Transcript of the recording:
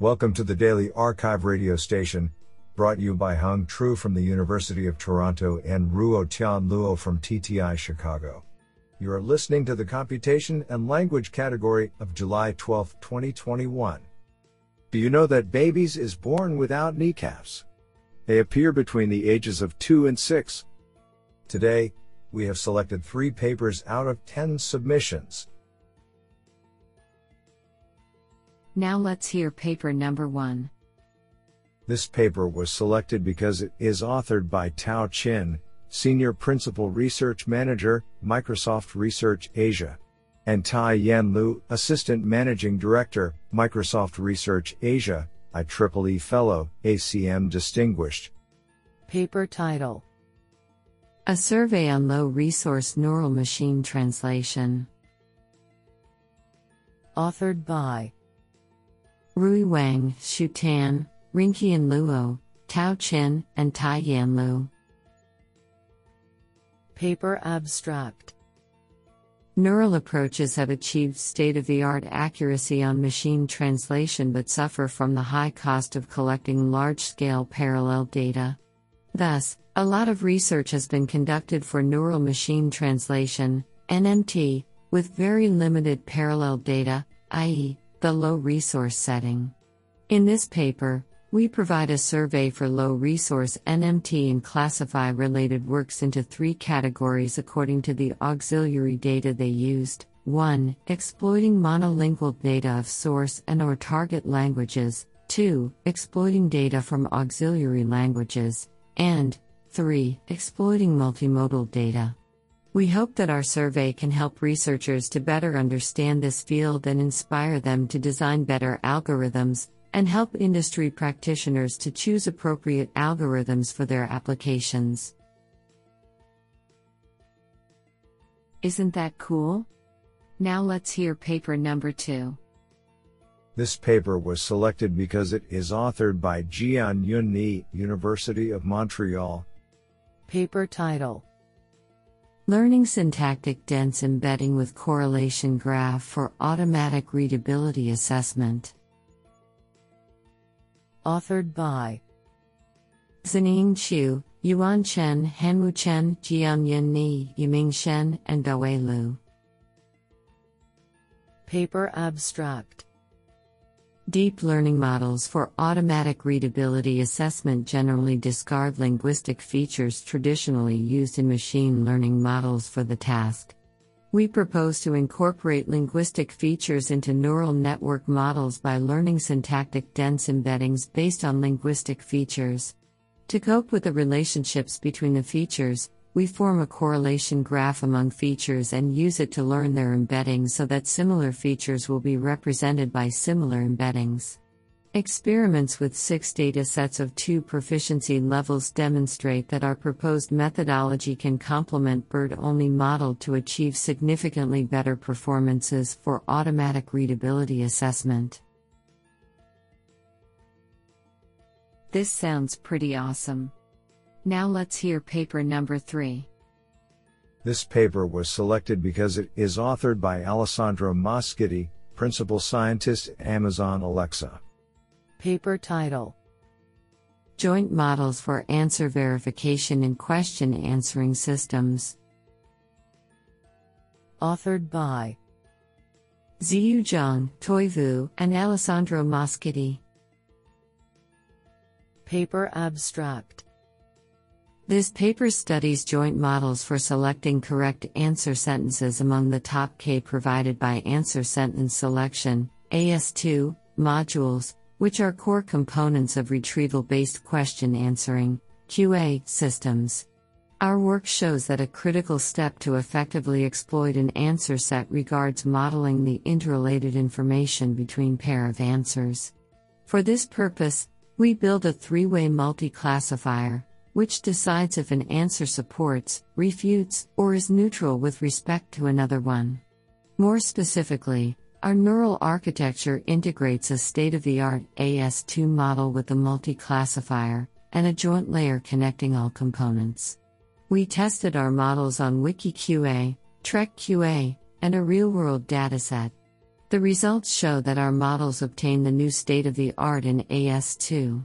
Welcome to the Daily Archive radio station, brought you by Hung Tru from the University of Toronto and Ruo Tian Luo from TTI Chicago. You are listening to the Computation and Language category of July 12, 2021. Do you know that babies is born without kneecaps? They appear between the ages of 2 and 6. Today, we have selected 3 papers out of 10 submissions. Now let's hear paper number one. This paper was selected because it is authored by Tao Qin, Senior Principal Research Manager, Microsoft Research Asia, and Tie-Yan Liu, Assistant Managing Director, Microsoft Research Asia, IEEE Fellow, ACM Distinguished. Paper title A Survey on Low Resource Neural Machine Translation. Authored by Rui Wang, Xu Tan, Renqian Luo, Tao Qin, and Tie-Yan Liu. Paper abstract Neural approaches have achieved state of the art accuracy on machine translation but suffer from the high cost of collecting large scale parallel data. Thus, a lot of research has been conducted for neural machine translation, NMT, with very limited parallel data, i.e., the low resource setting. In this paper, we provide a survey for low resource NMT and classify related works into three categories according to the auxiliary data they used. 1. Exploiting monolingual data of source and or target languages. 2. Exploiting data from auxiliary languages. And 3. Exploiting multimodal data. We hope that our survey can help researchers to better understand this field and inspire them to design better algorithms, and help industry practitioners to choose appropriate algorithms for their applications. Isn't that cool? Now let's hear paper number two. This paper was selected because it is authored by Jian-Yun Nie, University of Montreal. Paper title Learning Syntactic Dense Embedding with Correlation Graph for Automatic Readability Assessment. Authored by Xinying Qiu, Yuan Chen, Hanwen Chen, Jian-Yun Nie, Yuming Shen, and Dawei Lu. Paper abstract Deep learning models for automatic readability assessment generally discard linguistic features traditionally used in machine learning models for the task. We propose to incorporate linguistic features into neural network models by learning syntactic dense embeddings based on linguistic features. To cope with the relationships between the features, we form a correlation graph among features and use it to learn their embeddings so that similar features will be represented by similar embeddings. Experiments with six data sets of two proficiency levels demonstrate that our proposed methodology can complement BERT only model to achieve significantly better performances for automatic readability assessment. This sounds pretty awesome. Now let's hear paper number three. This paper was selected because it is authored by Alessandro Moschitti, Principal Scientist Amazon Alexa. Paper title Joint Models for Answer Verification in Question Answering Systems. Authored by Zeyu Zhang, Thuy Vu, and Alessandro Moschitti. Paper abstract This paper studies joint models for selecting correct answer sentences among the top K provided by Answer Sentence Selection, AS2, modules, which are core components of retrieval based question answering QA systems. Our work shows that a critical step to effectively exploit an answer set regards modeling the interrelated information between pair of answers. For this purpose, we build a three-way multi-classifier, which decides if an answer supports, refutes, or is neutral with respect to another one. More specifically, our neural architecture integrates a state of the art AS2 model with a multi classifier and a joint layer connecting all components. We tested our models on WikiQA, TrecQA, and a real world dataset. The results show that our models obtain the new state of the art in AS2.